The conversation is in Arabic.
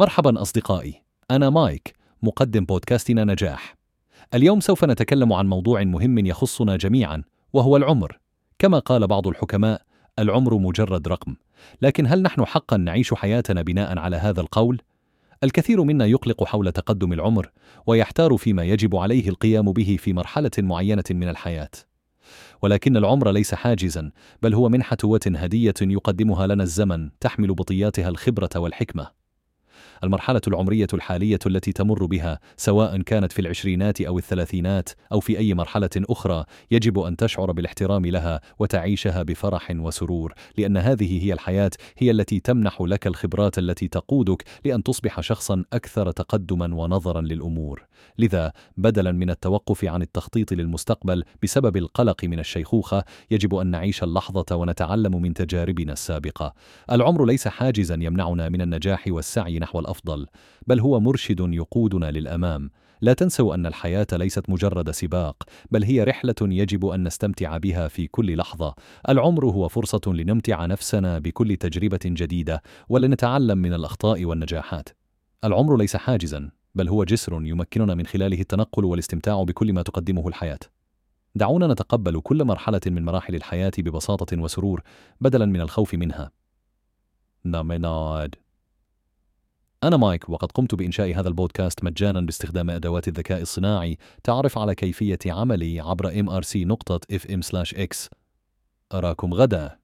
مرحبا أصدقائي أنا مايك مقدم بودكاستنا نجاح. اليوم سوف نتكلم عن موضوع مهم يخصنا جميعا وهو العمر. كما قال بعض الحكماء العمر مجرد رقم. لكن هل نحن حقا نعيش حياتنا بناء على هذا القول؟ الكثير منا يقلق حول تقدم العمر ويحتار فيما يجب عليه القيام به في مرحلة معينة من الحياة. ولكن العمر ليس حاجزا بل هو منحة وهديه يقدمها لنا الزمن تحمل بطياتها الخبرة والحكمة. المرحلة العمرية الحالية التي تمر بها سواء كانت في العشرينات أو الثلاثينات أو في أي مرحلة أخرى يجب أن تشعر بالاحترام لها وتعيشها بفرح وسرور لأن هذه هي الحياة هي التي تمنح لك الخبرات التي تقودك لأن تصبح شخصا أكثر تقدما ونظرا للأمور. لذا بدلا من التوقف عن التخطيط للمستقبل بسبب القلق من الشيخوخة يجب أن نعيش اللحظة ونتعلم من تجاربنا السابقة. العمر ليس حاجزا يمنعنا من النجاح والسعي نحو الافضل بل هو مرشد يقودنا للأمام. لا تنسوا أن الحياة ليست مجرد سباق بل هي رحلة يجب أن نستمتع بها في كل لحظة. العمر هو فرصة لنمتع نفسنا بكل تجربة جديدة ولنتعلم من الأخطاء والنجاحات. العمر ليس حاجزا بل هو جسر يمكننا من خلاله التنقل والاستمتاع بكل ما تقدمه الحياة. دعونا نتقبل كل مرحلة من مراحل الحياة ببساطة وسرور بدلا من الخوف منها. ناميناد. أنا مايك وقد قمت بإنشاء هذا البودكاست مجانا باستخدام أدوات الذكاء الصناعي تعرف على كيفية عملي عبر mrc.fm/x أراكم غدا.